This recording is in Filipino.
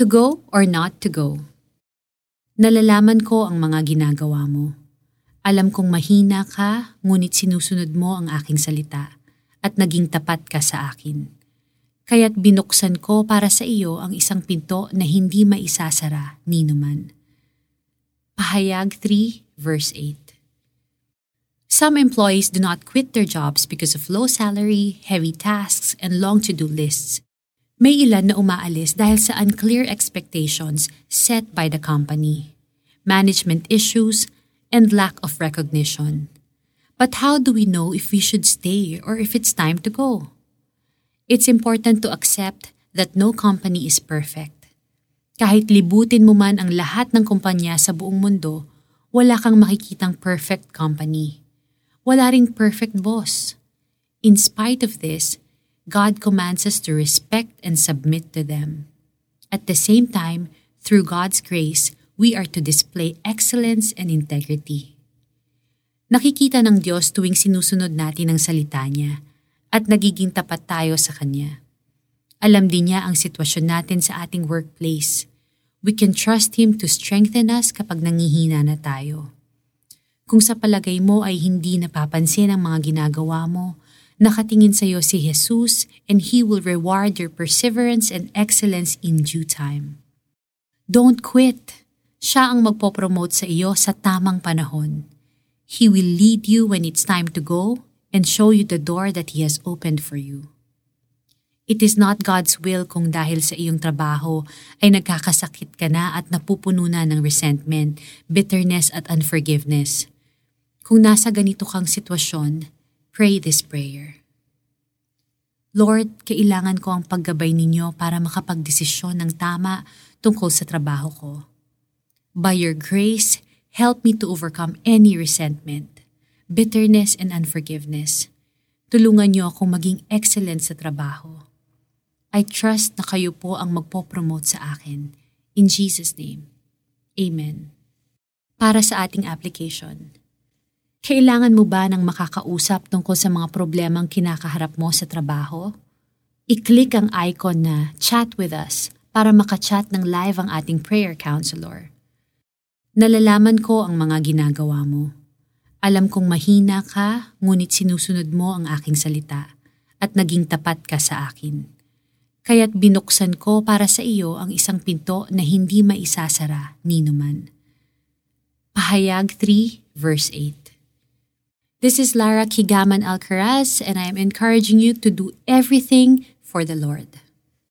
To go or not to go? Nalalaman ko ang mga ginagawa mo. Alam kong mahina ka, ngunit sinusunod mo ang aking salita at naging tapat ka sa akin. Kaya't binuksan ko para sa iyo ang isang pinto na hindi maisasara ni naman. Pahayag 3 verse 8 Some employees do not quit their jobs because of low salary, heavy tasks, and long to-do lists. May ilan na umaalis dahil sa unclear expectations set by the company, management issues, and lack of recognition. But how do we know if we should stay or if it's time to go? It's important to accept that no company is perfect. Kahit libutin mo man ang lahat ng kumpanya sa buong mundo, wala kang makikitang perfect company. Wala ring perfect boss. In spite of this, God commands us to respect and submit to them. At the same time, through God's grace, we are to display excellence and integrity. Nakikita ng Diyos tuwing sinusunod natin ang salita niya at nagiging tapat tayo sa Kanya. Alam din niya ang sitwasyon natin sa ating workplace. We can trust Him to strengthen us kapag nangihina na tayo. Kung sa palagay mo ay hindi napapansin ang mga ginagawa mo, nakatingin sa iyo si Jesus and He will reward your perseverance and excellence in due time. Don't quit. Siya ang magpopromote sa iyo sa tamang panahon. He will lead you when it's time to go and show you the door that He has opened for you. It is not God's will kung dahil sa iyong trabaho ay nagkakasakit ka na at napupuno na ng resentment, bitterness at unforgiveness. Kung nasa ganito kang sitwasyon, pray this prayer. Lord, kailangan ko ang paggabay ninyo para makapagdesisyon ng tama tungkol sa trabaho ko. By your grace, help me to overcome any resentment bitterness and unforgiveness. Tulungan niyo akong maging excellent sa trabaho. I trust na kayo po ang magpo-promote sa akin. In Jesus' name, Amen. Para sa ating application, kailangan mo ba ng makakausap tungkol sa mga problemang kinakaharap mo sa trabaho? I-click ang icon na Chat with Us para makachat ng live ang ating prayer counselor. Nalalaman ko ang mga ginagawa mo alam kong mahina ka, ngunit sinusunod mo ang aking salita at naging tapat ka sa akin. Kaya't binuksan ko para sa iyo ang isang pinto na hindi maisasara ni naman. Pahayag 3 verse 8 This is Lara Kigaman Alcaraz and I am encouraging you to do everything for the Lord.